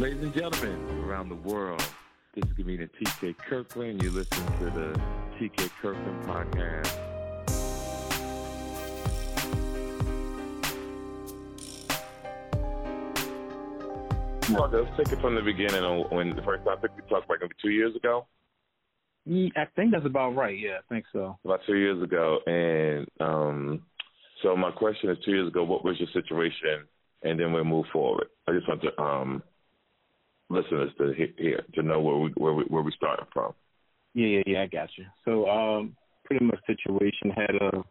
Ladies and gentlemen around the world, this is comedian TK Kirkland. You listen to the TK Kirkland podcast. Well, let's take it from the beginning when the first time I think we talked like maybe two years ago. Mm, I think that's about right. Yeah, I think so. About two years ago, and um, so my question is, two years ago, what was your situation? And then we'll move forward. I just want to um, listeners to hear to know where we where we where we starting from. Yeah, yeah, yeah. I got you. So, um, pretty much situation had a,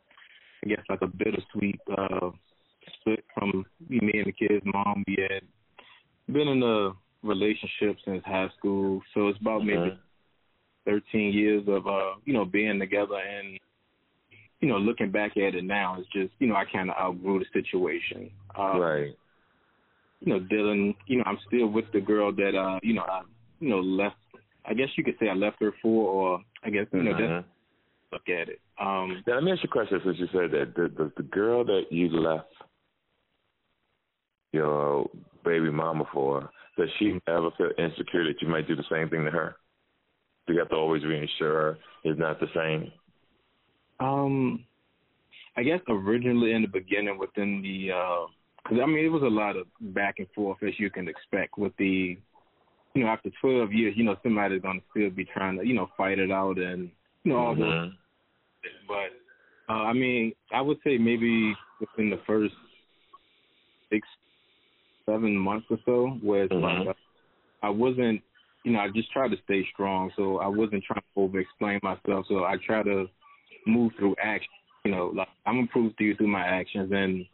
I guess like a bittersweet uh, split from me and the kids' mom. We had been in a relationship since high school, so it's about maybe mm-hmm. 13 years of uh, you know being together and you know looking back at it now, it's just you know I kind of outgrew the situation. Uh, right you know, Dylan, you know, I'm still with the girl that uh, you know, I you know, left I guess you could say I left her for or I guess, you know, that's look at it. Um now, let me ask you a question since you said that. The, the the girl that you left your baby mama for, does she mm-hmm. ever feel insecure that you might do the same thing to her? Do you have to always reassure her it's not the same? Um I guess originally in the beginning within the uh because I mean, it was a lot of back and forth as you can expect with the, you know, after 12 years, you know, somebody's gonna still be trying to, you know, fight it out and you know all mm-hmm. But uh, I mean, I would say maybe within the first six, seven months or so, where it's mm-hmm. like I wasn't, you know, I just tried to stay strong, so I wasn't trying to over explain myself. So I try to move through action. You know, like I'm to you through my actions and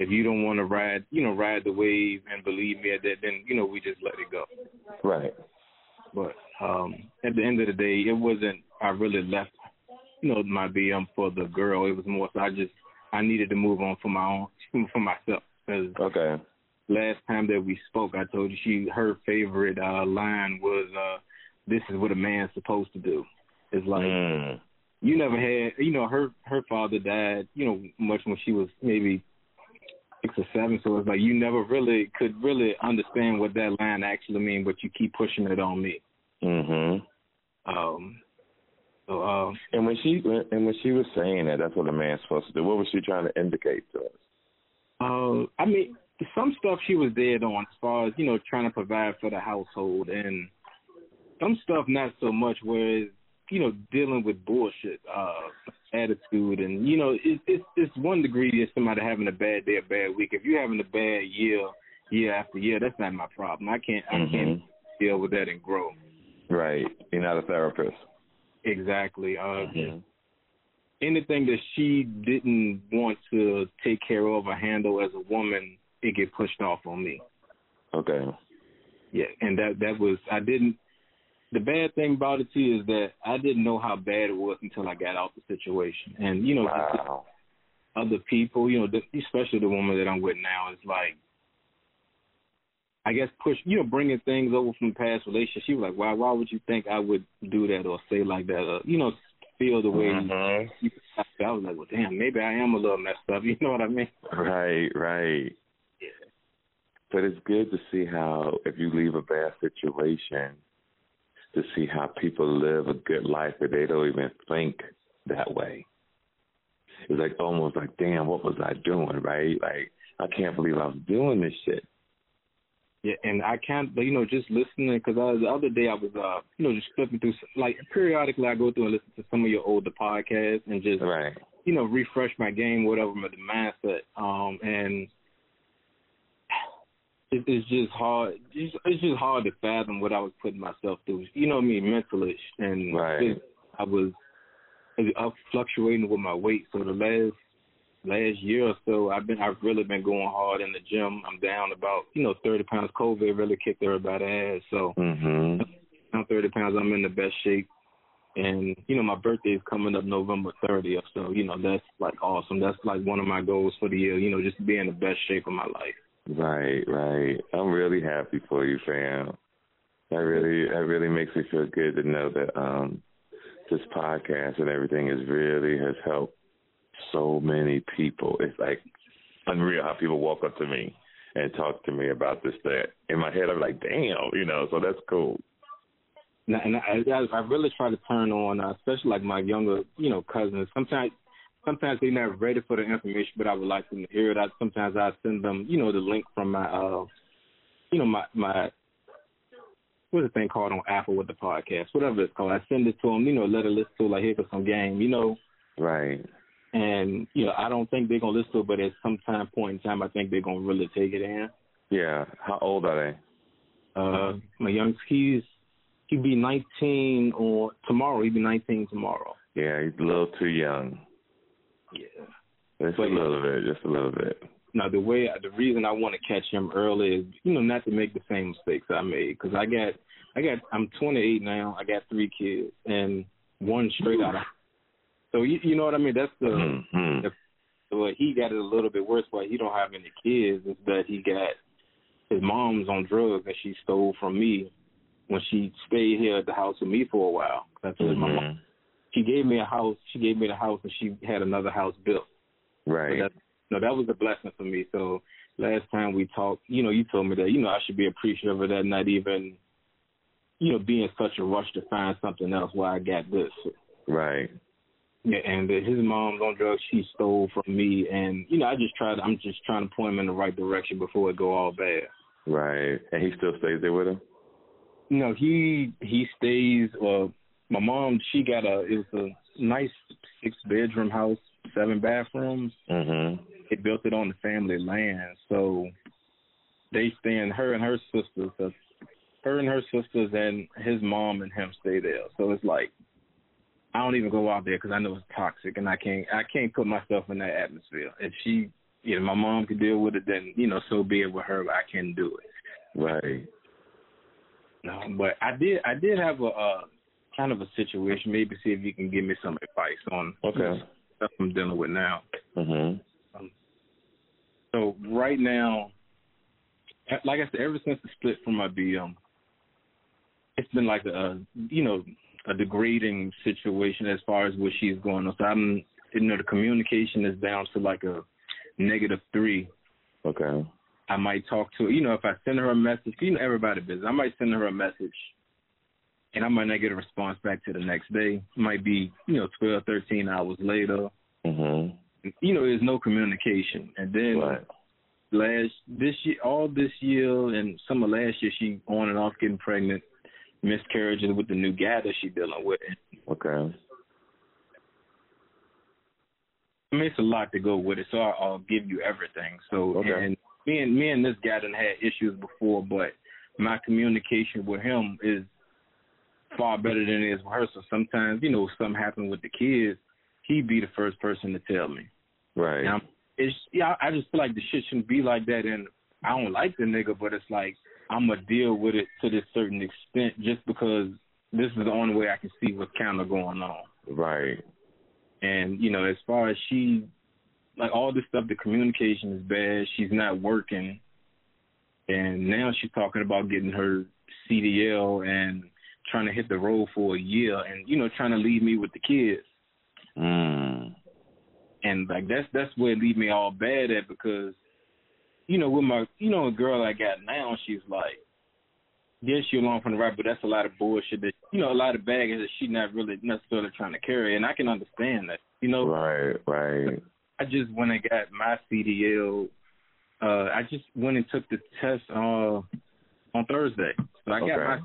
if you don't want to ride, you know, ride the wave and believe me at that, then you know we just let it go. Right. But um at the end of the day, it wasn't. I really left, you know, my BM for the girl. It was more so I just I needed to move on for my own for myself. Cause okay. Last time that we spoke, I told you she her favorite uh line was uh "This is what a man's supposed to do." It's like. Mm. You never had, you know, her her father died, you know, much when she was maybe six or seven, so it's like you never really could really understand what that line actually mean, but you keep pushing it on me. Mhm. Um. So, uh, and when she and when she was saying that, that's what a man's supposed to do. What was she trying to indicate to us? Uh, I mean, some stuff she was dead on, as far as you know, trying to provide for the household, and some stuff not so much. Whereas you know, dealing with bullshit uh, attitude, and you know, it, it's it's one degree is somebody having a bad day, a bad week. If you're having a bad year, year after year, that's not my problem. I can't I mm-hmm. can't deal with that and grow. Right. You're not a therapist. Exactly. Uh, mm-hmm. Anything that she didn't want to take care of or handle as a woman, it get pushed off on me. Okay. Yeah, and that that was I didn't the bad thing about it too is that I didn't know how bad it was until I got out the situation. And you know, wow. other people, you know, especially the woman that I'm with now, is like, I guess push, you know, bringing things over from past relationships. She was like, "Why? Why would you think I would do that or say like that? Or you know, feel the way mm-hmm. you." I was like, "Well, damn, maybe I am a little messed up." You know what I mean? Right, right. Yeah. But it's good to see how if you leave a bad situation to see how people live a good life but they don't even think that way. It's like almost like, damn, what was I doing, right? Like, I can't believe I was doing this shit. Yeah, and I can't, but you know, just listening because the other day I was, uh, you know, just flipping through. Like periodically, I go through and listen to some of your older podcasts and just, right. you know, refresh my game, whatever, my mindset. Um, and it, it's just hard. It's, it's just hard to fathom what I was putting myself through. You know me, mentally, and right. it, I was fluctuating with my weight. So the last last year or so, I've been I've really been going hard in the gym. I'm down about you know 30 pounds. COVID really kicked everybody's ass. So mm-hmm. I'm 30 pounds. I'm in the best shape. And you know my birthday is coming up November 30th, so you know that's like awesome. That's like one of my goals for the year. You know, just to be in the best shape of my life. Right, right. I'm really happy for you, fam. That really that really makes me feel good to know that um this podcast and everything is really has helped so many people. It's like unreal how people walk up to me and talk to me about this that in my head I'm like, damn, you know, so that's cool. And I, I, I really try to turn on, uh, especially like my younger, you know, cousins. Sometimes, sometimes they're not ready for the information, but I would like them to hear it. I, sometimes I send them, you know, the link from my, uh, you know, my my what's the thing called on Apple with the podcast, whatever it's called. I send it to them, you know, let it listen to like here for some game, you know. Right. And you know, I don't think they're gonna listen to it, but at some time point in time, I think they're gonna really take it in. Yeah. How old are they? Uh, my youngest, he's he'd be 19 or tomorrow. He'd be 19 tomorrow. Yeah, he's a little too young. Yeah. Just but, a little bit, just a little bit. Now the way the reason I want to catch him early is you know not to make the same mistakes I made because I got I got I'm 28 now. I got three kids and one straight out of. So you you know what I mean? That's the, mm-hmm. the well, he got it a little bit worse, but he don't have any kids. Is that he got his mom's on drugs and she stole from me when she stayed here at the house with me for a while. That's mm-hmm. my mom. She gave me a house. She gave me the house, and she had another house built. Right. So that, no, that was a blessing for me. So last time we talked, you know, you told me that you know I should be appreciative of that, not even, you know, be in such a rush to find something else while I got this. Right. Yeah, and his mom's on drugs. She stole from me, and you know, I just tried. I'm just trying to point him in the right direction before it go all bad. Right, and he still stays there with him. No, he he stays. Uh, my mom, she got a. It was a nice six bedroom house, seven bathrooms. Mm-hmm. They built it on the family land, so they stay in her and her sisters. So her and her sisters and his mom and him stay there. So it's like I don't even go out there because I know it's toxic, and I can't I can't put myself in that atmosphere. If she, you know, my mom can deal with it, then you know, so be it with her. But I can't do it. Right. No, but I did I did have a uh, kind of a situation. Maybe see if you can give me some advice on okay stuff I'm dealing with now. Mhm. Um, so right now, like I said, ever since the split from my BM, it's been like a you know a degrading situation as far as what she's going on. So I'm you know the communication is down to like a negative three. Okay. I might talk to her. You know, if I send her a message, you know, everybody busy. I might send her a message, and I might not get a response back to the next day. It might be, you know, twelve, thirteen hours later. Mhm. You know, there's no communication, and then right. last this year, all this year, and some of last year, she on and off getting pregnant, miscarriages with the new guy that she dealing with. Okay. I mean, it's a lot to go with it, so I'll, give you everything. So, okay. and me and me and this guy done had issues before, but my communication with him is far better than it is with her. So sometimes, you know, something happened with the kids, he'd be the first person to tell me. Right. And it's yeah, I just feel like the shit shouldn't be like that, and I don't like the nigga, but it's like I'm gonna deal with it to this certain extent just because this is the only way I can see what's kind of going on. Right. And you know, as far as she like all this stuff, the communication is bad. She's not working, and now she's talking about getting her CDL and trying to hit the road for a year, and you know, trying to leave me with the kids. Mm. And like that's that's where it leave me all bad at because, you know, with my you know a girl I got now, she's like, yes, you're along from the right, but that's a lot of bullshit that you know a lot of baggage that she's not really necessarily trying to carry, and I can understand that. You know, right, right. I just went and got my CDL. Uh, I just went and took the test uh, on Thursday. So I got my.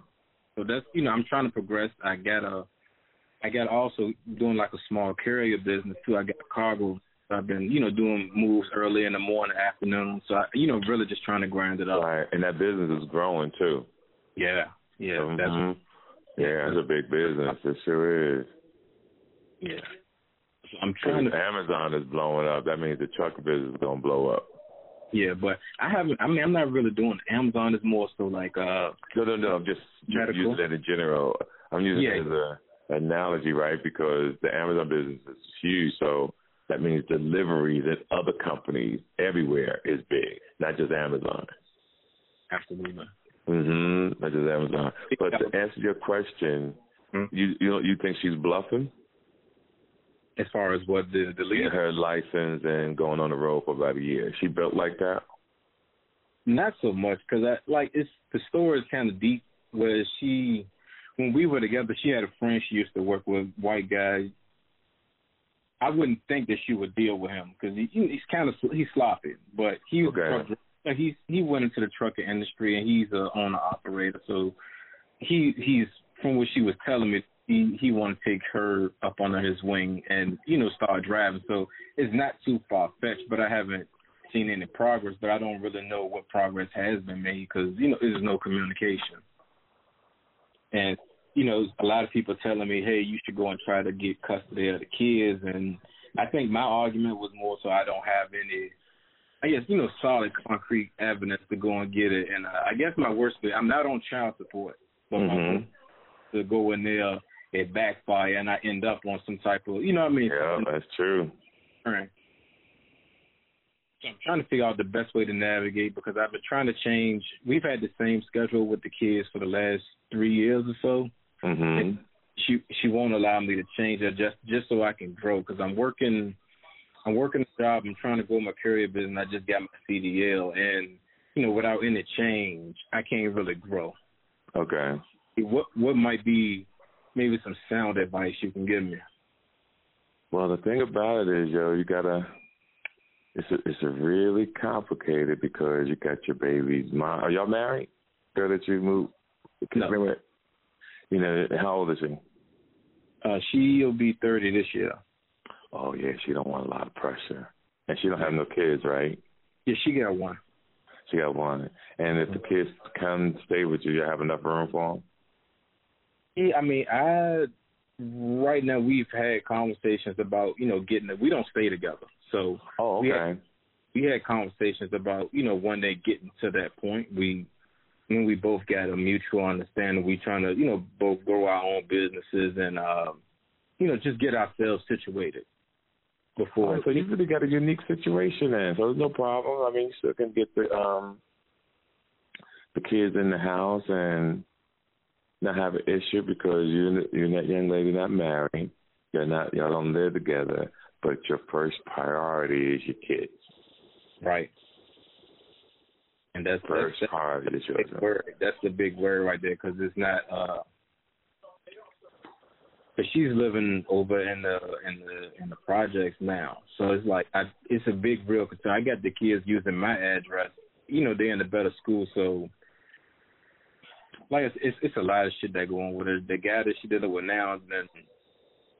So that's you know I'm trying to progress. I got a. I got also doing like a small carrier business too. I got cargo. I've been you know doing moves early in the morning, afternoon. So I you know really just trying to grind it up. Right, and that business is growing too. Yeah, yeah, mm-hmm. that's yeah, it's a big business. It sure is. Yeah. So I'm trying to. Amazon is blowing up. That means the truck business is gonna blow up. Yeah, but I haven't. I mean, I'm not really doing Amazon. It's more so like uh. No, no, no. I'm just, just using it in general. I'm using yeah. it as a analogy, right? Because the Amazon business is huge, so that means deliveries at other companies everywhere is big, not just Amazon. Absolutely. Mhm. Not just Amazon. But to answer your question, hmm? you you know you think she's bluffing? As far as what the the lead? her license and going on the road for about a year. She built like that? Not so much because I like it's the story is kind of deep. Where she, when we were together, she had a friend she used to work with, white guy. I wouldn't think that she would deal with him because he, he's kind of he's sloppy, but he was okay. truck, he's he went into the trucking industry and he's a owner operator. So he he's from what she was telling me, he he want to take her up under his wing and you know start driving. So it's not too far fetched, but I haven't seen any progress. But I don't really know what progress has been made because you know there's no communication. And you know a lot of people telling me, hey, you should go and try to get custody of the kids. And I think my argument was more so I don't have any. I guess you know solid concrete evidence to go and get it, and uh, I guess my worst thing I'm not on child support, but mm-hmm. my to go in there, it backfire, and I end up on some type of, you know what I mean? Yeah, that's true. All right. So I'm trying to figure out the best way to navigate because I've been trying to change. We've had the same schedule with the kids for the last three years or so. Mm-hmm. She she won't allow me to change it just just so I can grow because I'm working. I'm working a job. I'm trying to grow my career business. I just got my CDL, and you know, without any change, I can't really grow. Okay what what might be maybe some sound advice you can give me? Well, the thing about it is, yo, you gotta. It's a, it's a really complicated because you got your baby's mom. Are y'all married? Girl that you moved. No. With? You know, how old is she? Uh, she'll be thirty this year. Oh yeah, she don't want a lot of pressure, and she don't have no kids, right? Yeah, she got one. She got one, and if the kids come stay with you, you have enough room for them. Yeah, I mean, I right now we've had conversations about you know getting it. We don't stay together, so oh okay. We had, we had conversations about you know one day getting to that point. We when we both got a mutual understanding, we trying to you know both grow our own businesses and uh, you know just get ourselves situated before. Oh, so you really got a unique situation then. So there's no problem. I mean, you still can get the um the kids in the house and not have an issue because you you're that young lady not married. You're not y'all don't live together, but your first priority is your kids. Right. And that's first that's, priority is your big word. That's the big word right there because it's not. uh but she's living over in the in the in the projects now, so it's like I, it's a big real concern. I got the kids using my address. You know, they're in a better school, so like it's, it's it's a lot of shit that go on with her. The guy that she did it with now, then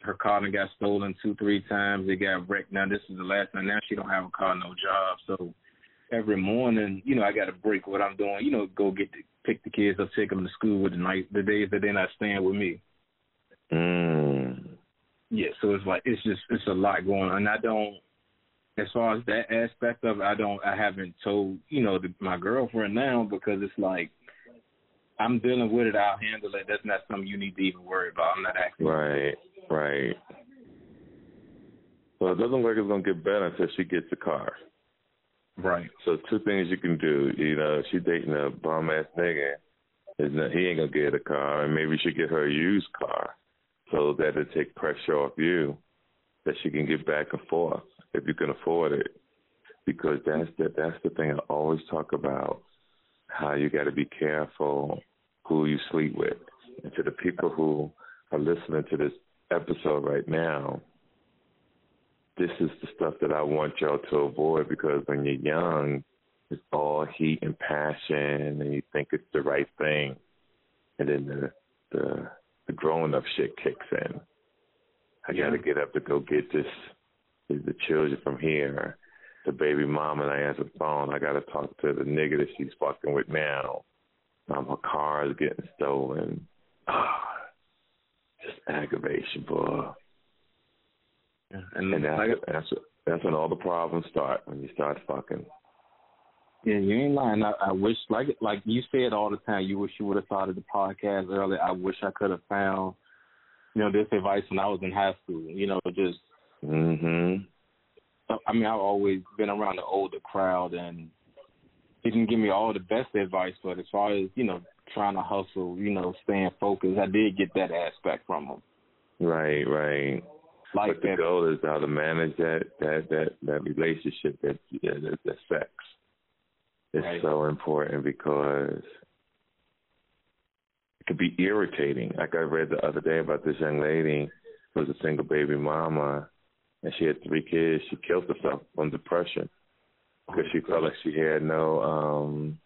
her car then got stolen two, three times. They got wrecked. Now this is the last time. Now she don't have a car, no job. So every morning, you know, I got to break what I'm doing. You know, go get the, pick the kids up, take them to school with the night, the days that they're not staying with me. Mm. Yeah, so it's like it's just it's a lot going on. And I don't, as far as that aspect of it, I don't, I haven't told you know the, my girlfriend now because it's like I'm dealing with it. I'll handle it. That's not something you need to even worry about. I'm not acting. Right, right. Well, it doesn't look like it's gonna get better until she gets a car. Right. So two things you can do. You know, she dating a bum ass nigga, is that he ain't gonna get a car, and maybe she get her a used car, so that it take pressure off you, that she can get back and forth if you can afford it. Because that's the that's the thing I always talk about how you got to be careful who you sleep with. And to the people who are listening to this episode right now, this is the stuff that I want y'all to avoid because when you're young, it's all heat and passion, and you think it's the right thing, and then the the, the grown up shit kicks in. I yeah. got to get up to go get this the children from here the baby mom and I answer the phone. I got to talk to the nigga that she's fucking with now. Um, her car is getting stolen. Ah, just aggravation, boy. Yeah, and, and that's, like, that's that's when all the problems start when you start fucking. Yeah, you ain't lying. I, I wish, like like you said all the time, you wish you would have started the podcast earlier. I wish I could have found, you know, this advice when I was in high school. You know, just. Mhm. I mean, I've always been around the older crowd, and he didn't give me all the best advice. But as far as you know, trying to hustle, you know, staying focused, I did get that aspect from him. Right, right. Like but the that. goal is how to manage that that that that relationship, that that, that sex. is right. so important because it could be irritating. Like I read the other day about this young lady who was a single baby mama, and she had three kids. She killed herself from depression because she felt like she had no um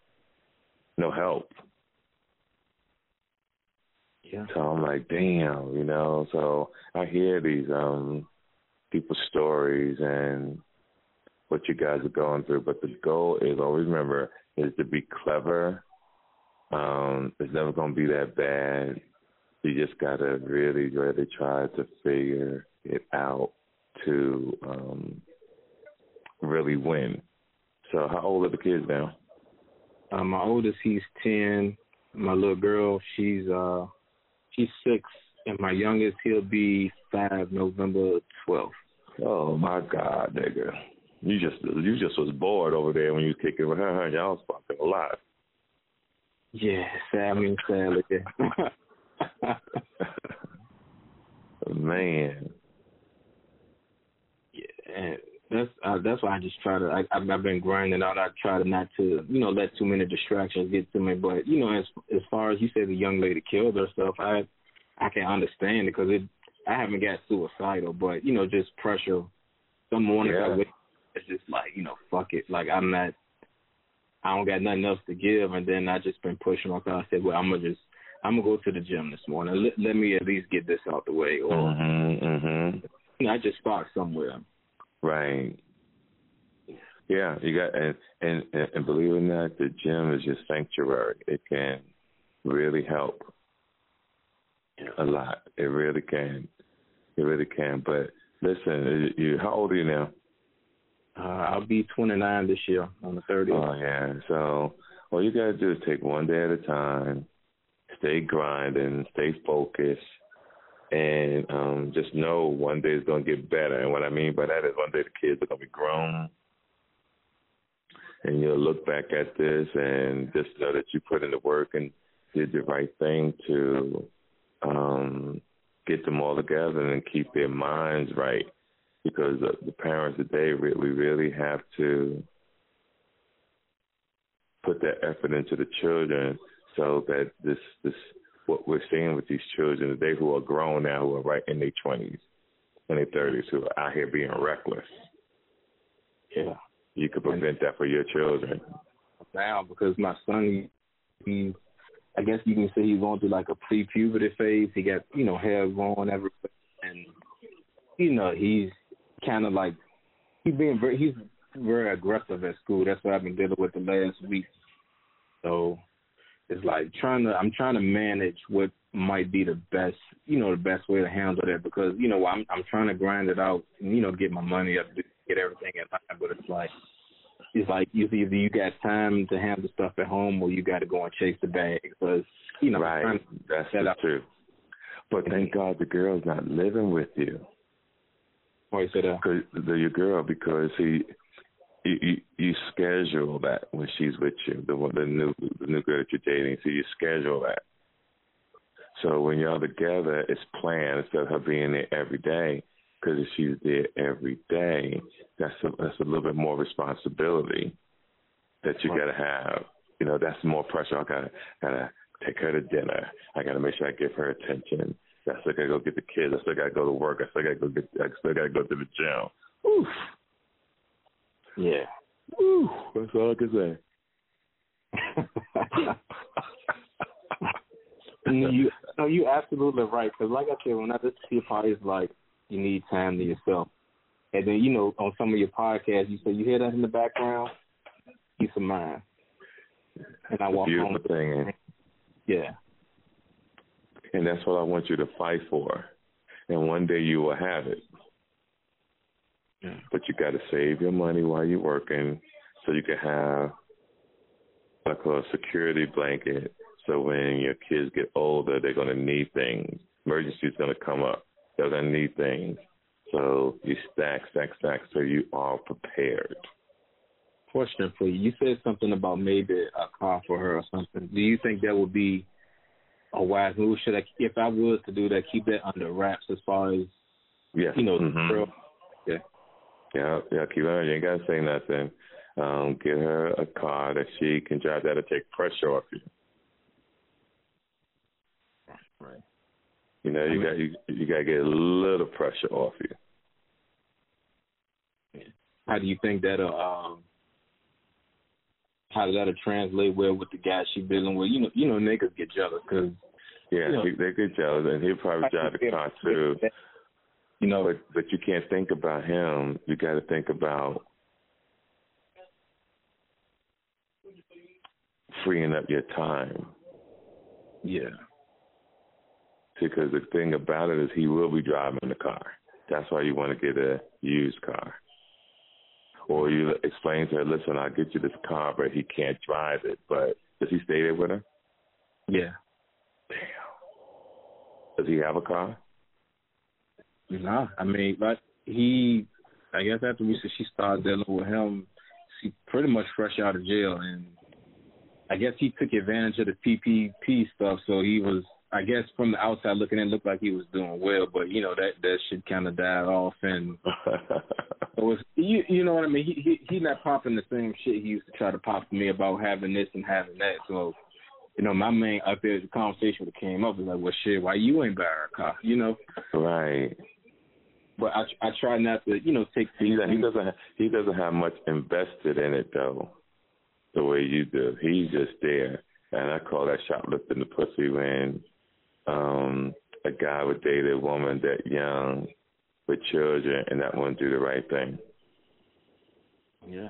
no help. Yeah. So I'm like, damn, you know. So I hear these um people's stories and what you guys are going through, but the goal is always remember is to be clever. Um, it's never gonna be that bad. You just gotta really, really try to figure it out to um really win. So how old are the kids now? Uh, my oldest, he's ten. My little girl, she's uh, she's six, and my youngest, he'll be five, November twelfth. Oh my God, nigga! You just you just was bored over there when you was kicking with her. huh? Y'all was fucking alive. Yeah, sad. I mean, sadly. Man, and that's uh, that's why I just try to. I, I've been grinding out. I try to not to, you know, let too many distractions get to me. But you know, as as far as you said, the young lady killed herself. I I can understand it because it. I haven't got suicidal, but you know, just pressure. Some mornings Yeah. I wake, it's just like you know, fuck it. Like I'm not. I don't got nothing else to give, and then I just been pushing on. I said, well, I'm gonna just. I'm gonna go to the gym this morning. Let, let me at least get this out the way, or mhm, mhm. you know, I just start somewhere. Right. Yeah, you got and and and believe it or not, the gym is your sanctuary. It can really help a lot. It really can. It really can. But listen, you how old are you now? Uh, I'll be 29 this year on the 30th. Oh yeah. So all you gotta do is take one day at a time, stay grinding, stay focused, and um just know one day is gonna get better. And what I mean by that is one day the kids are gonna be grown. And you'll look back at this and just know that you put in the work and did the right thing to um get them all together and keep their minds right. Because the, parents today really, really have to put that effort into the children so that this this what we're seeing with these children today who are grown now who are right in their twenties and their thirties who are out here being reckless. yeah. You could prevent that for your children. Now because my son, he, he, I guess you can say he's going through like a pre-puberty phase. He got you know hair growing everywhere, and you know he's kind of like he's being very he's very aggressive at school. That's what I've been dealing with the last week. So it's like trying to I'm trying to manage what might be the best you know the best way to handle that because you know I'm I'm trying to grind it out and you know get my money up get everything in line but it's like it's like you either you got time to handle stuff at home or you got to go and chase the bag because you know right. That's set up. truth. But thank God the girl's not living with you. Or you said, uh, Cause the your girl because he you, you you schedule that when she's with you, the the new the new girl that you're dating, so you schedule that. So when y'all together, it's planned instead of her being there every day. Because if she's there every day, that's a, that's a little bit more responsibility that you Right. gotta have. You know, that's more pressure. I gotta gotta take her to dinner. I gotta make sure I give her attention. I still gotta go get the kids. I still gotta go to work. I still gotta go get. I still gotta go to the gym. Oof. Yeah. Ooh, that's all I can say. no, you no, you absolutely right. Because like I said, when I listen to your part, it's like you need time to yourself. And then you know, on some of your podcasts, you say you hear that in the background, peace of mind. And I walk Beautiful home. thing, and, Yeah, and that's what I want you to fight for. And one day you will have it. Yeah. But you got to save your money while you're working, so you can have what I call a security blanket. So when your kids get older, they're going to need things. Emergency's going to come up. They're going to need things. So you stack, stack, stack, so you are prepared. question for you. You said something about maybe a car for her or something. Do you think that would be a wise move? Should I, if I was to do that, keep that under wraps as far as Yes. you know, Mhm. girl? Yeah. Yeah, yeah, keep on. You ain't gotta say nothing. um, get her a car that she can drive that'll take pressure off you. Right. You know, you got you you got to get a little pressure off you. How do you think that'll um how does that translate well with the guy she dealing with? You know, you know, niggas get jealous because yeah, you know, he, they get jealous, and he'll probably drive the car too. You know, but but you can't think about him. You got to think about freeing up your time. Yeah. Because the thing about it is, he will be driving the car. That's why you want to get a used car. Or you explain to her, listen, I'll get you this car, but he can't drive it. But does he stay there with her? Yeah. Damn. Does he have a car? Nah, I mean, but he, I guess after we said she started dealing with him, she pretty much fresh out of jail, and I guess he took advantage of the PPP stuff. So he was, I guess, from the outside looking in, looked like he was doing well, but you know that that shit kind of died off, and it was you you know what I mean. He he he not popping the same shit he used to try to pop to me about having this and having that. So you know, my main up there, the conversation that came up was like, well, shit, why you ain't buy a car? You know? Right. But I I try not to, you know, take. He, he doesn't have, he doesn't have much invested in it though, the way you do. He's just there, and I call that shoplifting the pussy when um a guy would date a woman that young with children and that wouldn't do the right thing. Yeah.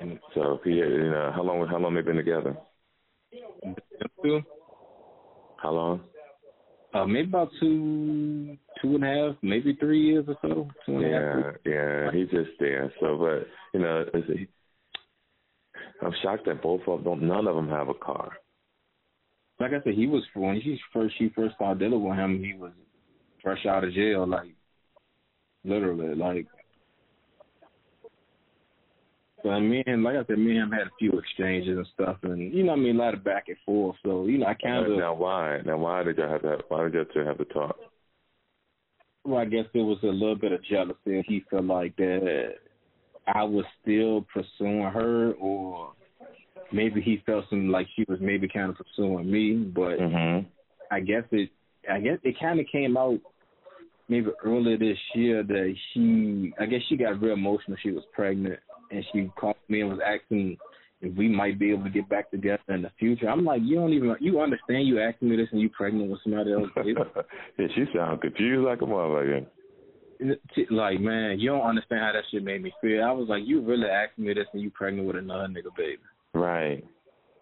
And so he, you know, how long how long they been together? How long? Uh, maybe about two, two and a half, maybe three years or so. Two and yeah, half. yeah, he's just there. So, but you know, it's, I'm shocked that both of them, none of them have a car. Like I said, he was when he first she first started dealing with him, he was fresh out of jail, like literally, like. So me and like I said, me and him had a few exchanges and stuff, and you know, I mean, a lot of back and forth. So you know, I kind of now why now why did y'all have that? Why did y'all two have the talk? Well, I guess there was a little bit of jealousy. He felt like that I was still pursuing her, or maybe he felt some like she was maybe kind of pursuing me. But mm-hmm. I guess it, I guess it kind of came out maybe earlier this year that she, I guess she got real emotional. She was pregnant, and she called me and was asking if we might be able to get back together in the future. I'm like, you don't even you understand you asking me this and you pregnant with somebody else. yeah, she sounds confused like a motherfucker. Like, man, you don't understand how that shit made me feel. I was like, you really asking me this and you pregnant with another nigga baby. Right.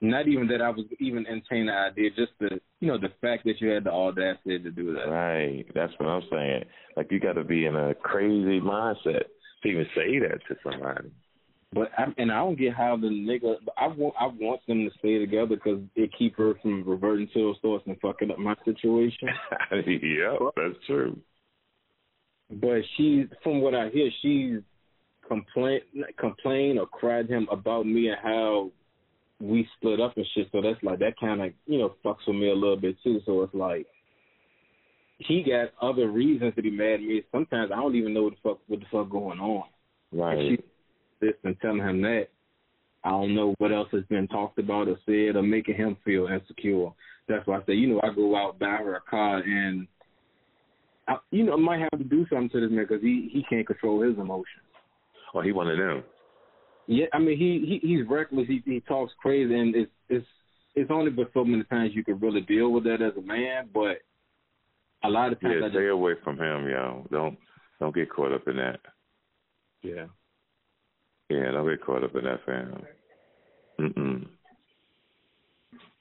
Not even that I was even entertaining the idea, just the you know, the fact that you had the audacity to do that. Right. That's what I'm saying. Like you gotta be in a crazy mindset to even say that to somebody. But I, and I don't get how the nigga. I want I want them to stay together because it keep her from reverting to those thoughts and fucking up my situation. yeah, that's true. But she, from what I hear, she's complain complain or cried him about me and how we split up and shit. So that's like that kind of you know fucks with me a little bit too. So it's like he got other reasons to be mad at me. Sometimes I don't even know what the fuck what the fuck going on. Right this and telling him that, I don't know what else has been talked about or said or making him feel insecure. That's why I say, you know, I go out buy her a car and, I, you know, I might have to do something to this man because he he can't control his emotions. Oh, he one of them. Yeah, I mean he he he's reckless. He he talks crazy, and it's it's it's only but so many times you can really deal with that as a man. But a lot of times, yeah, I stay just, away from him, yo. Don't don't get caught up in that. Yeah. Yeah, don't get caught up in that, fam. Mm-mm.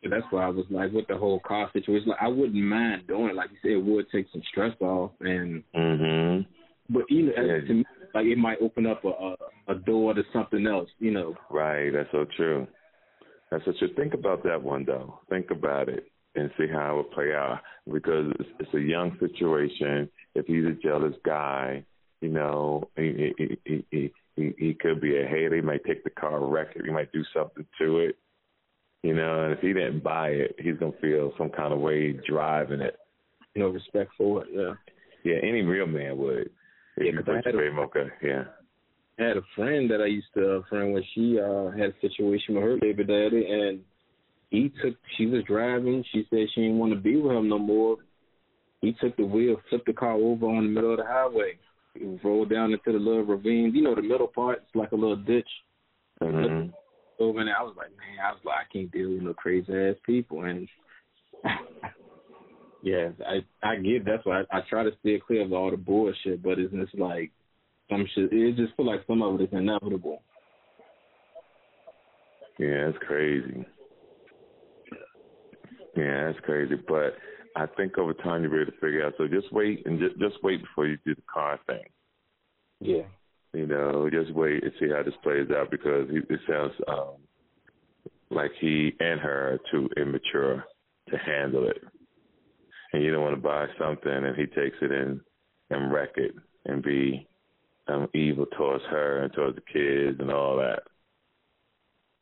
That's why I was like, with the whole car situation, like I wouldn't mind doing it. Like you said, it would take some stress off, and mm-hmm. but you know, yeah. to me, like it might open up a, a a door to something else. You know. Right. That's so true. That's so true. Think about that one though. Think about it and see how it would play out because it's, it's a young situation. If he's a jealous guy, you know, he he he, he he, he could be a hater. He might take the car, wreck it. He might do something to it. You know, and if he didn't buy it, he's gonna feel some kind of way driving it. You know, respect for it. Yeah. Yeah, any real man would. If Yeah, you put had your a- mocha, yeah. I had a friend that I used to uh, friend when she uh had a situation with her baby daddy and he took she was driving, she said she didn't want to be with him no more. He took the wheel, flipped the car over on the middle of the highway. He rolled down into the little ravine. You know the middle part, it's like a little ditch. Mm-hmm. Over and I was like, man, I was like, I can't deal with no crazy ass people and yeah, I I get that's why I, I try to stay clear of all the bullshit, but it's just like some shit. It just feel like some of it is inevitable. Yeah, it's crazy. Yeah, that's crazy. But I think over time you'll be able to figure out. So just wait and just just wait before you do the car thing. Yeah. You know, just wait and see how this plays out because he, it sounds um like he and her are too immature to handle it and you don't want to buy something and he takes it in and wreck it and be um, evil towards her and towards the kids and all that.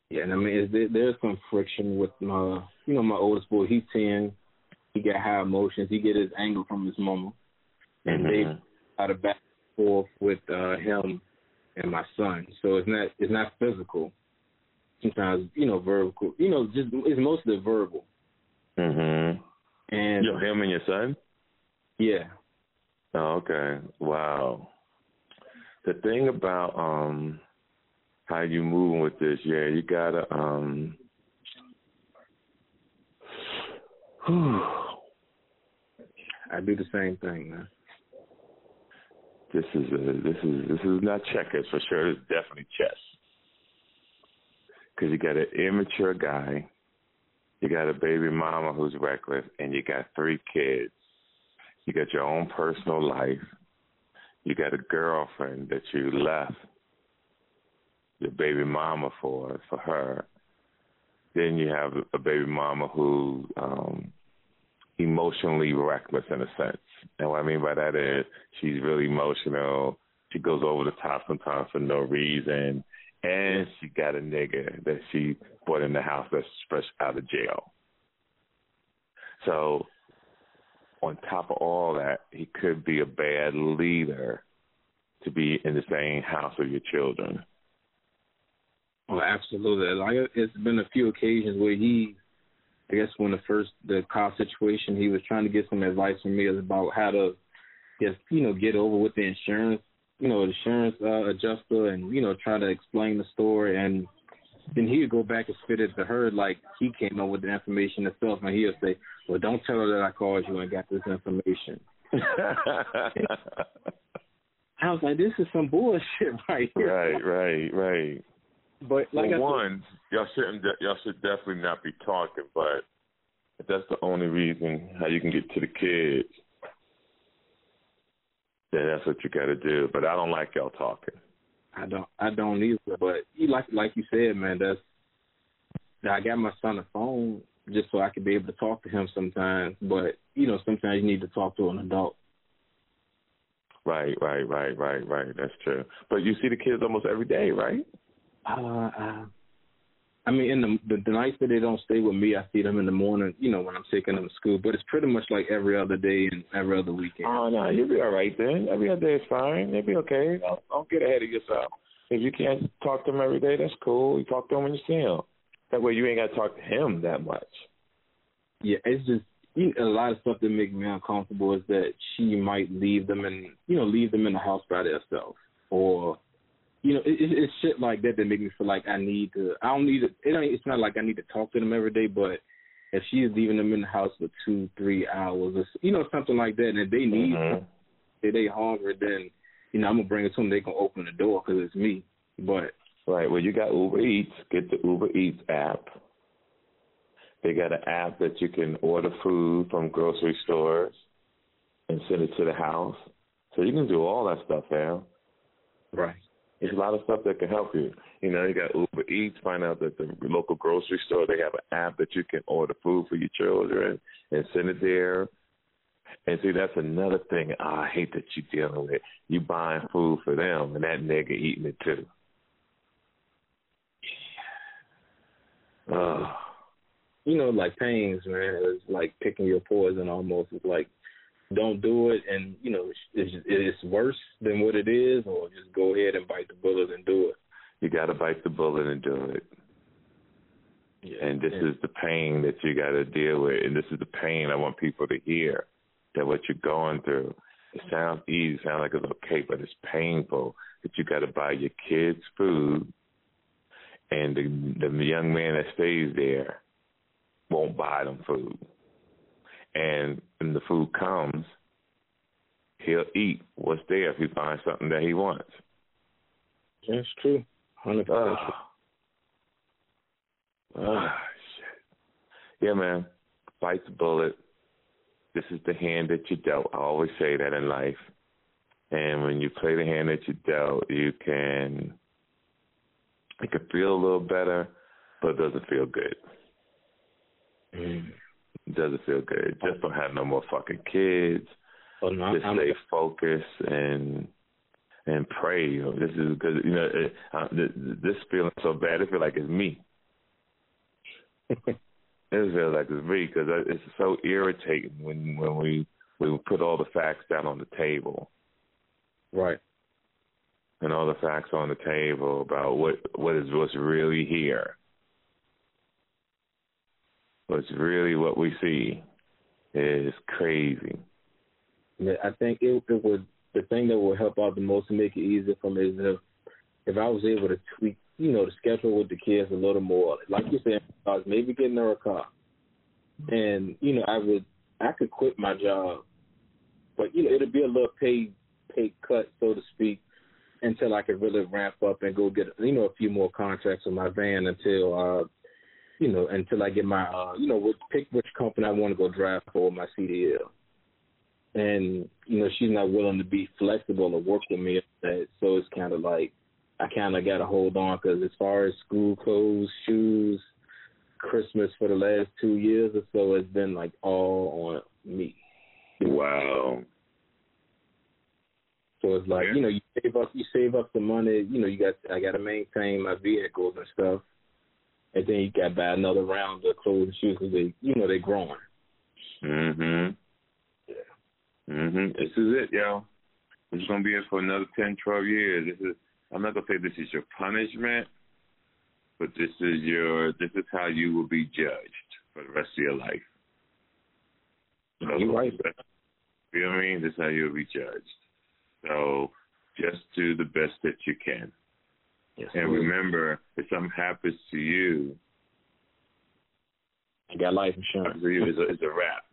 Yeah, and I mean, there, there's some friction with my, you know, my oldest boy. He's ten. He got high emotions. He get his anger from his mama, and mm-hmm. they out of back and forth with uh, him and my son. So it's not it's not physical. Sometimes you know verbal. You know, just it's mostly verbal. Mhm. And Yo, him and your son? Yeah. Oh, okay. Wow. The thing about um how you moving with this, yeah, you gotta um I do the same thing, man. This is a, this is this is not checkers for sure. It's definitely chess. Because you got an immature guy you got a baby mama who's reckless, and you got three kids. You got your own personal life. You got a girlfriend that you left your baby mama for for her. Then you have a baby mama who um emotionally reckless in a sense. And what I mean by that is she's really emotional. She goes over the top sometimes for no reason and she got a nigga that she brought in the house that's fresh out of jail. So, on top of all that, he could be a bad leader to be in the same house with your children. Oh, absolutely. Like it's been a few occasions where he, I guess, when the first the car situation, he was trying to get some advice from me about how to just you know get over with the insurance you know, insurance uh, adjuster and, you know, trying to explain the story. And then he would go back and spit it to her like he came up with the information himself. And he would say, well, don't tell her that I called you and got this information. I was like, this is some bullshit right here. Right, right, right. But like well, one, y'all shouldn't, y'all should definitely not be talking. But if that's the only reason how you can get to the kids, yeah, that's what you got to do. But I don't like y'all talking. I don't. I don't either. But you like like you said, man. That's I got my son a phone just so I could be able to talk to him sometimes. But you know, sometimes you need to talk to an adult. Right, right, right, right, right. That's true. But you see the kids almost every day, right? Uh, uh I mean, in the, the the nights that they don't stay with me, I see them in the morning. You know, when I'm taking them to school. But it's pretty much like every other day and every other weekend. Oh no, you'll be all right then. Every other day is fine. You'll be okay. Don't, don't get ahead of yourself. If you can't talk to them every day, that's cool. You talk to them when you see them. That way, you ain't got to talk to him that much. Yeah, it's just you know, a lot of stuff that makes me uncomfortable is that she might leave them and you know leave them in the house by themselves or you know, it, it's shit like that that make me feel like I need to. I don't need to. It ain't, it's not like I need to talk to them every day, but if she is leaving them in the house for two, three hours, or you know, something like that, and if they need, mm-hmm. if they hungry, then you know, I'm gonna bring it to them. They gonna open the door because it's me. But right, well, you got Uber Eats. Get the Uber Eats app. They got an app that you can order food from grocery stores and send it to the house. So you can do all that stuff now. Right. There's a lot of stuff that can help you. You know, you got Uber Eats. Find out that the local grocery store they have an app that you can order food for your children and send it there. And see, that's another thing I hate that you're dealing with. You buying food for them, and that nigga eating it too. Uh, you know, like pains, man. It's like picking your poison almost. It's like don't do it, and you know it's, it's worse than what it is, or just go ahead and bite the bullet and do it. You got to bite the bullet and do it. Yeah, and this yeah. is the pain that you got to deal with, and this is the pain I want people to hear that what you're going through. It sounds easy, sounds like it's okay, but it's painful that you got to buy your kids food, and the the young man that stays there won't buy them food. And when the food comes, he'll eat what's there if he finds something that he wants. That's true. Hundred percent. Oh, shit. Yeah, man. Bite the bullet. This is the hand that you dealt. I always say that in life. And when you play the hand that you dealt, you can it can feel a little better, but it doesn't feel good. Mm. It doesn't feel good. Just don't have no more fucking kids. Oh, no, Just I'm, stay focused and and pray. This is because you know it, uh, this feeling so bad. I feel like it's me. it feels like it's me because it's so irritating when when we we put all the facts down on the table. Right. And all the facts on the table about what what is what's really here. What's really what we see is crazy. Yeah, I think it, it would the thing that will help out the most to make it easier for me is if if I was able to tweak, you know, the schedule with the kids a little more. Like you said, I was maybe getting her a car, and you know, I would I could quit my job, but you know, it'd be a little pay pay cut, so to speak, until I could really ramp up and go get you know a few more contracts with my van until uh you know until I get my uh you know pick which company I want to go draft for my CDL and you know she's not willing to be flexible or work with me. That so it's kind of like I kind of got to hold on because as far as school clothes, shoes, Christmas for the last two years or so has been like all on me. Wow. So it's like yeah. you know you save up you save up the money. You know you got I got to maintain my vehicles and stuff, and then you got to buy another round of clothes and shoes because they you know they're growing. Mhm. Yeah. Mhm. This is it, yo. This is gonna be it for another ten, twelve years. This is. I'm not gonna say this is your punishment, but this is your. This is how you will be judged for the rest of your life. So, You're right. You know what I mean? This is how you'll be judged. So just do the best that you can. Yes, and remember, if something happens to you, I got life insurance. For you, it's a, it's a wrap.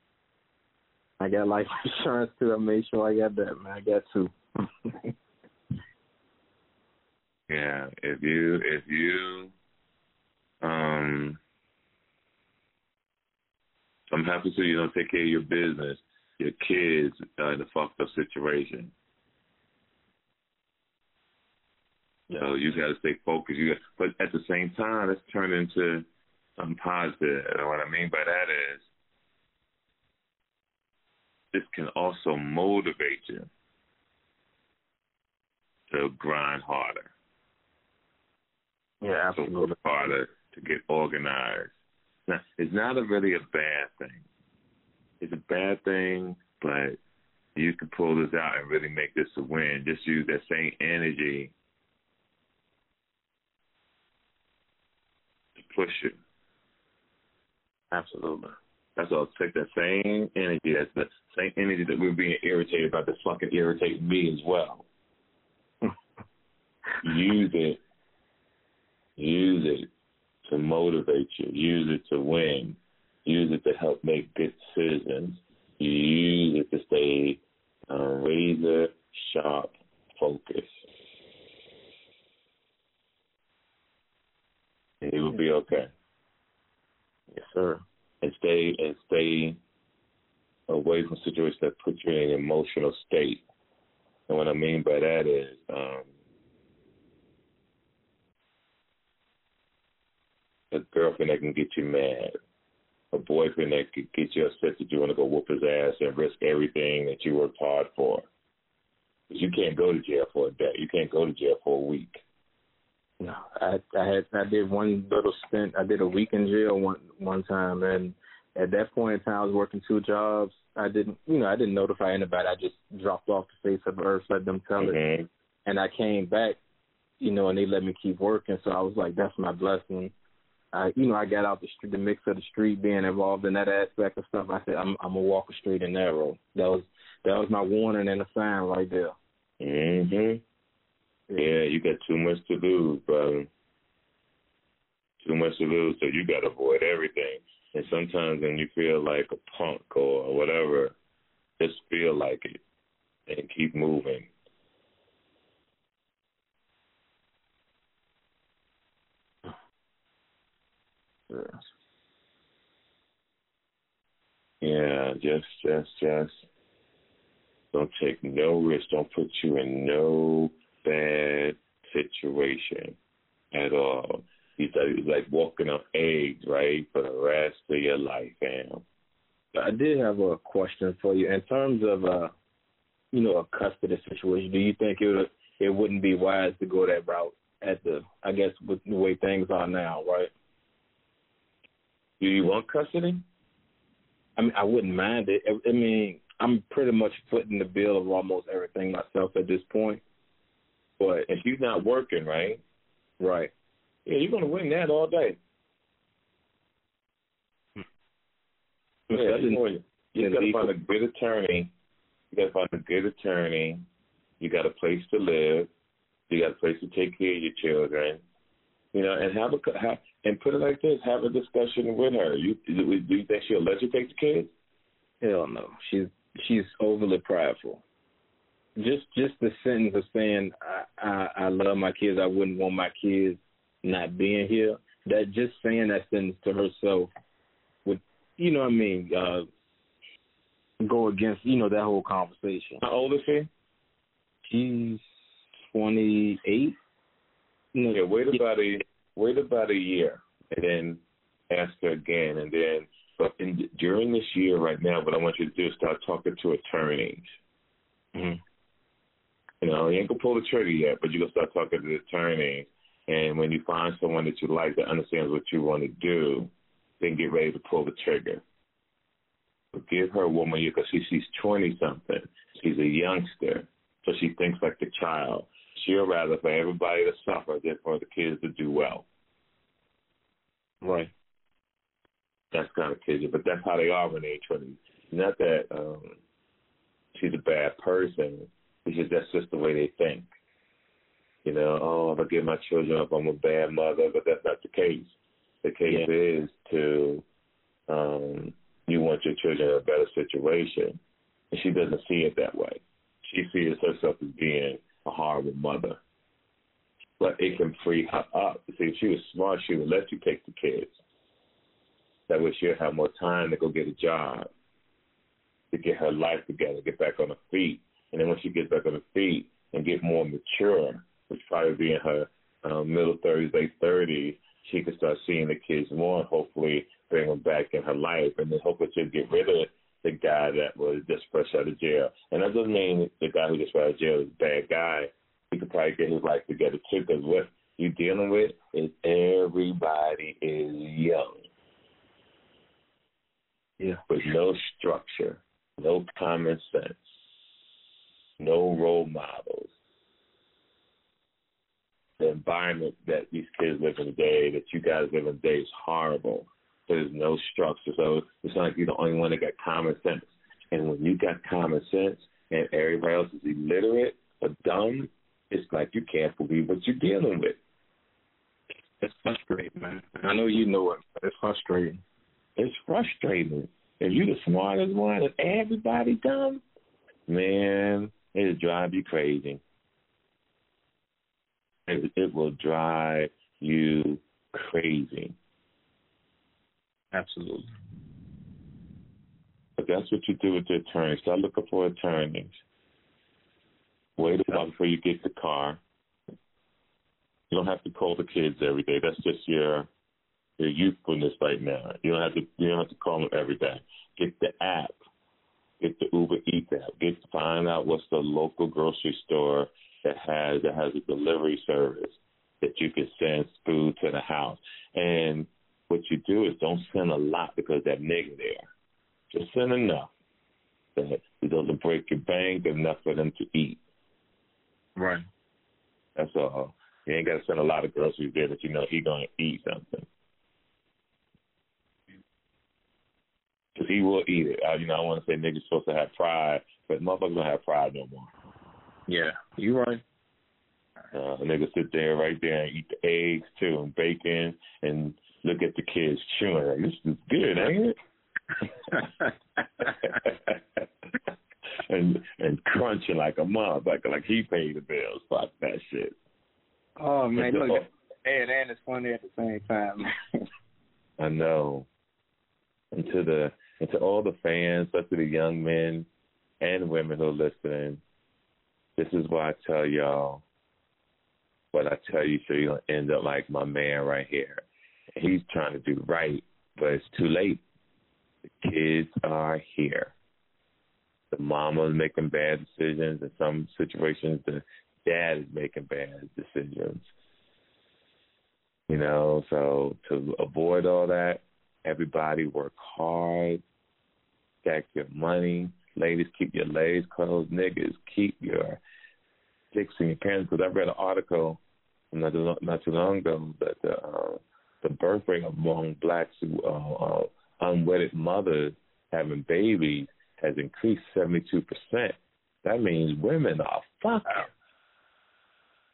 I got life insurance too. I made sure I got that, man. I got two. yeah, if you if you um I'm happy to you don't take care of your business, your kids are in a fucked up situation. So you got to stay focused. You got, but at the same time, let's turn into something positive. And what I mean by that is this can also motivate you to grind harder. Yeah, absolutely. To work harder to get organized. Now, it's not a really a bad thing. It's a bad thing, but you can pull this out and really make this a win. Just use that same energy push it. Absolutely. That's all. Take that same energy. That's the same energy that we're being irritated about. That's fucking irritate me as well. use it. Use it to motivate you. Use it to win. Use it to help make good decisions. use it to stay uh, razor sharp focus. And it will be okay. Yes, sir and stay and stay away from an emotional state. And what I mean by that is um, a girlfriend that can get you mad, a boyfriend that can get you upset that you want to go whoop his ass and risk everything that you worked hard for. Because you can't go to jail for a day. You can't go to jail for a week. No, I I had I did one little stint. I did a week in jail one one time, and at that point in time, I was working two jobs. I didn't, you know, I didn't notify anybody. I just dropped off the face of the earth, let them tell mm-hmm. it, and I came back, you know, and they let me keep working. So I was like, that's my blessing. I, you know, I got out the street, the mix of the street, being involved in that aspect of stuff. I said, I'm, I'm gonna walk a straight and narrow. That was that was my warning and a sign right there. Mhm. Yeah, you got too much to lose, brother. Too much to lose, so you got to avoid everything. And sometimes when you feel like a punk or whatever, just feel like it and keep moving. Yeah, just, just, just don't take no risk. Don't put you in no bad situation at all. He said it was like walking on eggs, right, for the rest of your life, fam. I did have a question for you. In terms of, uh, you know, a custody situation, do you think it would, it wouldn't be wise to go that route at the, I guess, with the way things are now, right? Do you want custody? I mean, I wouldn't mind it. I, I mean, I'm pretty much footing the bill of almost everything myself at this point. But if you're not working, right? Right. Yeah, you're gonna win that all day. Hmm. Yeah, you, you gotta find a good attorney. You gotta find a good attorney. You got a place to live. You got a place to take care of your children. You know, and have a have, and put it like this: have a discussion with her. You do you think she'll let you take the kids? Hell no. She's she's overly prideful. Just just the sentence of saying I, I I love my kids, I wouldn't want my kids not being here. That just saying that sentence to herself would you know what I mean, uh go against, you know, that whole conversation. How old is she? She's twenty eight. yeah, wait about a wait about a year and then ask her again and then but in, during this year right now, what I want you to do is start talking to attorneys. Mm-hmm. You know, you ain't gonna pull the trigger yet, but you're gonna start talking to the attorney. And when you find someone that you like that understands what you want to do, then get ready to pull the trigger. But give her a woman because she, she's 20 something. She's a youngster, so she thinks like a child. She'll rather for everybody to suffer than for the kids to do well. Right that's kind of crazy, but that's how they are when they're twenty. Not that um, she's a bad person. It's just that's just the way they think. You know, oh, if I give my children up, I'm a bad mother, but that's not the case. The case yeah. is to um, you want your children in a better situation, and she doesn't see it that way. She sees herself as being a horrible mother. But it can free her up. See, if she was smart, she would let you take the kids that way she'll have more time to go get a job, to get her life together, get back on her feet. And then when she gets back on her feet and get more mature, which probably be in her um, middle 30s, late 30s, she can start seeing the kids more and hopefully bring them back in her life. And then hopefully she'll get rid of the guy that was just fresh out of jail. And that doesn't mean the guy who just out of jail is a bad guy. He could probably get his life together too because what you're dealing with is everybody is young. Yeah. With no structure, no common sense, no role models. The environment that these kids live in today, that you guys live in today, is horrible. There's no structure. So it's not like you're the only one that got common sense. And when you got common sense and everybody else is illiterate or dumb, it's like you can't believe what you're dealing with. It's frustrating, man. I know you know it, but it's frustrating. It's frustrating. If you're the smartest one and everybody dumb, man, it'll drive you crazy. It, it will drive you crazy. Absolutely. But that's what you do with the attorneys. Start looking for attorneys. Wait a while before you get the car. You don't have to call the kids every day. That's just your your youthfulness right now. You don't have to you don't have to call them every day. Get the app. Get the Uber Eats app. Get find out what's the local grocery store that has that has a delivery service that you can send food to the house. And what you do is don't send a lot because that nigga there. Just send enough that it doesn't break your bank, enough for them to eat. Right. That's all. You ain't got to send a lot of groceries there that you know he gonna eat something. Cause he will eat it. Uh, you know, I want to say niggas supposed to have pride, but motherfuckers don't have pride no more. Yeah, you right. Uh, a nigga sit there right there and eat the eggs too and bacon and look at the kids chewing. Like, this is good, ain't it? and and crunching like a motherfucker, like like he paid the bills. Fuck that shit. Oh man, look, and and it's funny at the same time. I know. And to the and to all the fans, especially the young men and women who are listening, this is why I tell y'all what I tell you so you don't end up like my man right here. He's trying to do right, but it's too late. The kids are here. The mama's making bad decisions. In some situations, the dad is making bad decisions. You know, so to avoid all that, everybody work hard, stack your money. Ladies, keep your legs closed. Niggas, keep your in your pants. Because I read an article not too, not too long ago that the, uh, the birth rate among blacks uh, uh, unwedded mothers having babies has increased 72%. That means women are fucking.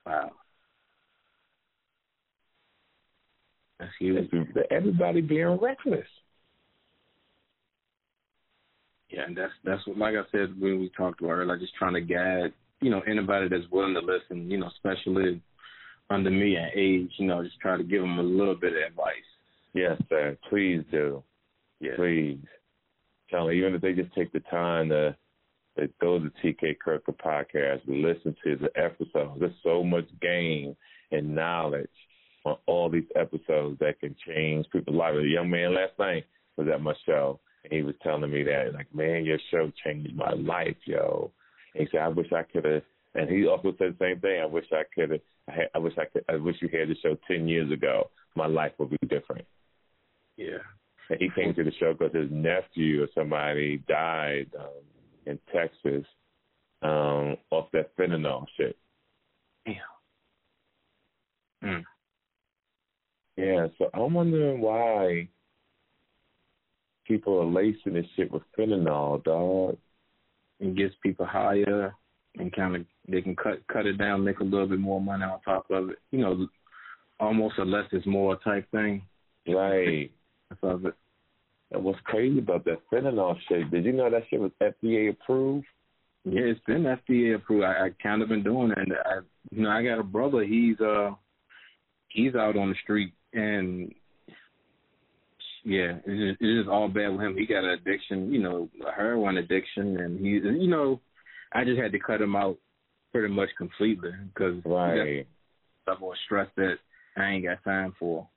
Wow. That's huge. Everybody being reckless. Yeah, and that's that's what, like I said when we talked about earlier, like just trying to guide, you know, anybody that's willing to listen, you know, especially under me and age, you know, just try to give them a little bit of advice. Yes, sir. Please do. Yeah. Please. Tell me, even if they just take the time to, to go to TK Kirkland podcast and listen to the episodes, there's so much gain and knowledge on all these episodes that can change people's lives. A young man last night was at my show, and he was telling me that, like, man, your show changed my life, yo. And he said, I wish I could have. And he also said the same thing. I wish I could have. I, I wish I could. I wish you had the show ten years ago. My life would be different. Yeah. And he came to the show because his nephew or somebody died um, in Texas um, off that fentanyl shit. Damn. Mm. Yeah, so I'm wondering why people are lacing this shit with fentanyl, dog. It gets people higher and kind of they can cut cut it down, make a little bit more money on top of it. You know, almost a less is more type thing. Right. Of it. And what's crazy about that fentanyl shit? Did you know that shit was FDA approved? Yeah, it's been FDA approved. I, I kind of been doing it. And I, you know, I got a brother. He's uh, he's out on the street, and yeah, it's just, it's all bad with him. He got an addiction, you know, a heroin addiction, and he, you know, I just had to cut him out pretty much completely because right. level of stress that I ain't got time for.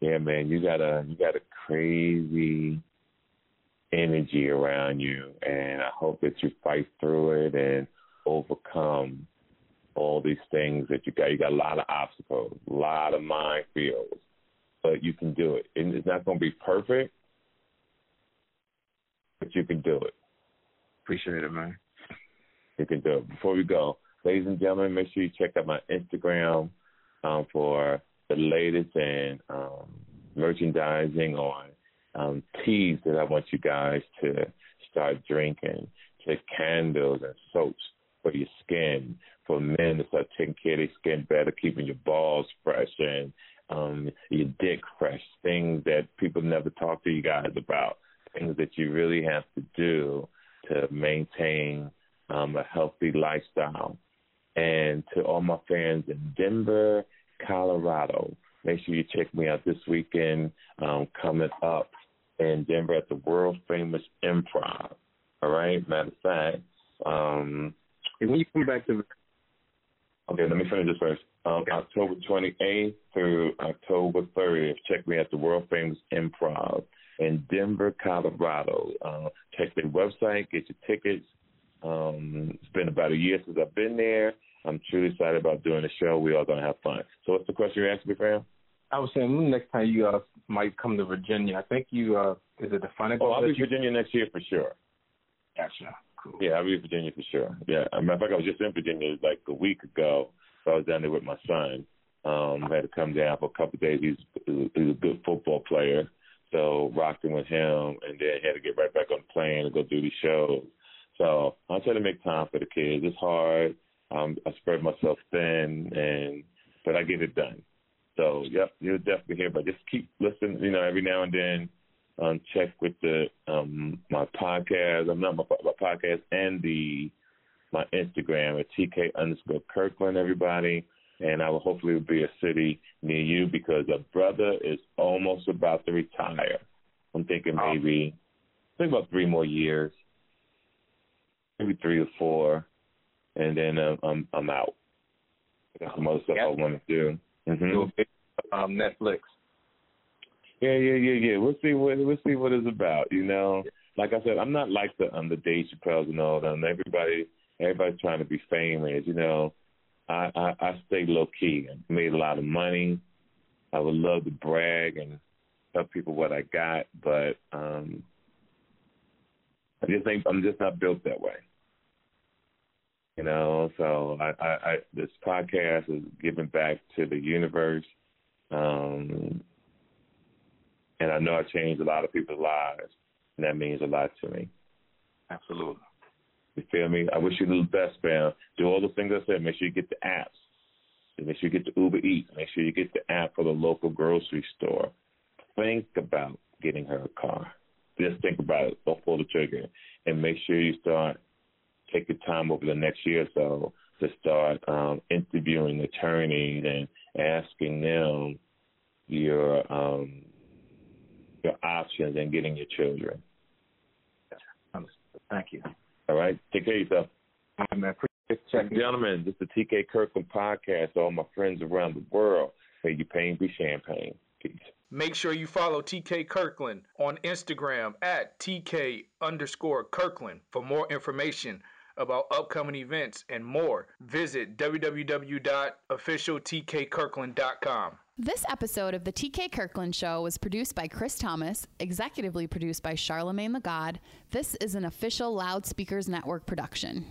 Yeah, man, you got a you got a crazy energy around you, and I hope that you fight through it and overcome all these things that you got. You got a lot of obstacles, a lot of minefields, but you can do it. And it's not going to be perfect, but you can do it. Appreciate it, man. You can do it. Before we go, ladies and gentlemen, make sure you check out my Instagram um, for the latest and um, merchandising on um, teas that I want you guys to start drinking. Take candles and soaps for your skin, for men to start taking care of their skin better, keeping your balls fresh and um, your dick fresh. Things that people never talk to you guys about. Things that you really have to do to maintain um, a healthy lifestyle. And to all my fans in Denver, Colorado, make sure you check me out this weekend um, coming up in Denver at the world famous Improv. All right, matter of fact. Um, and when you come back to Okay, let me finish this first. Um, okay. October 28th through October 30th, check me at the world famous Improv in Denver, Colorado. Uh, check their website, get your tickets. Um, it's been about a year since I've been there. I'm truly excited about doing the show. We are going to have fun. So, what's the question you asked me, fam? I was saying next time you uh, might come to Virginia, I think you uh, is it the final? Oh, I'll be you... Virginia next year for sure. Gotcha. Cool. Yeah, I'll be in Virginia for sure. Yeah, a matter of fact, I was just in Virginia like a week ago. So I was down there with my son. Um, I had to come down for a couple of days. He's he's a good football player, so rocking with him, and then had to get right back on the plane and go do these shows. So I try to make time for the kids. It's hard. Um, I spread myself thin, and but I get it done. So yep, you'll definitely hear. But just keep listening. You know, every now and then, um, check with the um my podcast. I'm not my, my podcast and the my Instagram at TK underscore Kirkland. Everybody and I will hopefully be a city near you because a brother is almost about to retire. I'm thinking maybe I think about three more years, maybe three or four, and then uh, I'm I'm out. Got some other stuff yep. I want to do. Mm-hmm. Um, Netflix. Yeah, yeah, yeah, yeah. We'll see what we'll see what it's about. You know, like I said, I'm not like the um the Dave Chappelle's and all them. Everybody, everybody's trying to be famous. You know, I, I, I stay low key. I made a lot of money. I would love to brag and tell people what I got, but um I just think I'm just not built that way. You know, so I, I, I this podcast is giving back to the universe. Um and I know I changed a lot of people's lives and that means a lot to me. Absolutely. You feel me? I wish you the best, man. Do all the things I said. Make sure you get the apps. Make sure you get the Uber Eats. Make sure you get the app for the local grocery store. Think about getting her a car. Just think about it. Don't pull the trigger. And make sure you start taking time over the next year or so to start um, interviewing attorneys and asking them your um, your options and getting your children. Thank you. All right. Take care of yourself. All right, man. Appreciate checking. Gentlemen, this is the TK Kirkland podcast. All my friends around the world. May you pain be champagne. Peace. Make sure you follow TK Kirkland on Instagram at TK underscore Kirkland for more information about upcoming events and more. Visit www.officialtkkirkland.com. This episode of the TK Kirkland Show was produced by Chris Thomas, executively produced by Charlemagne the God. This is an official Loudspeakers Network production.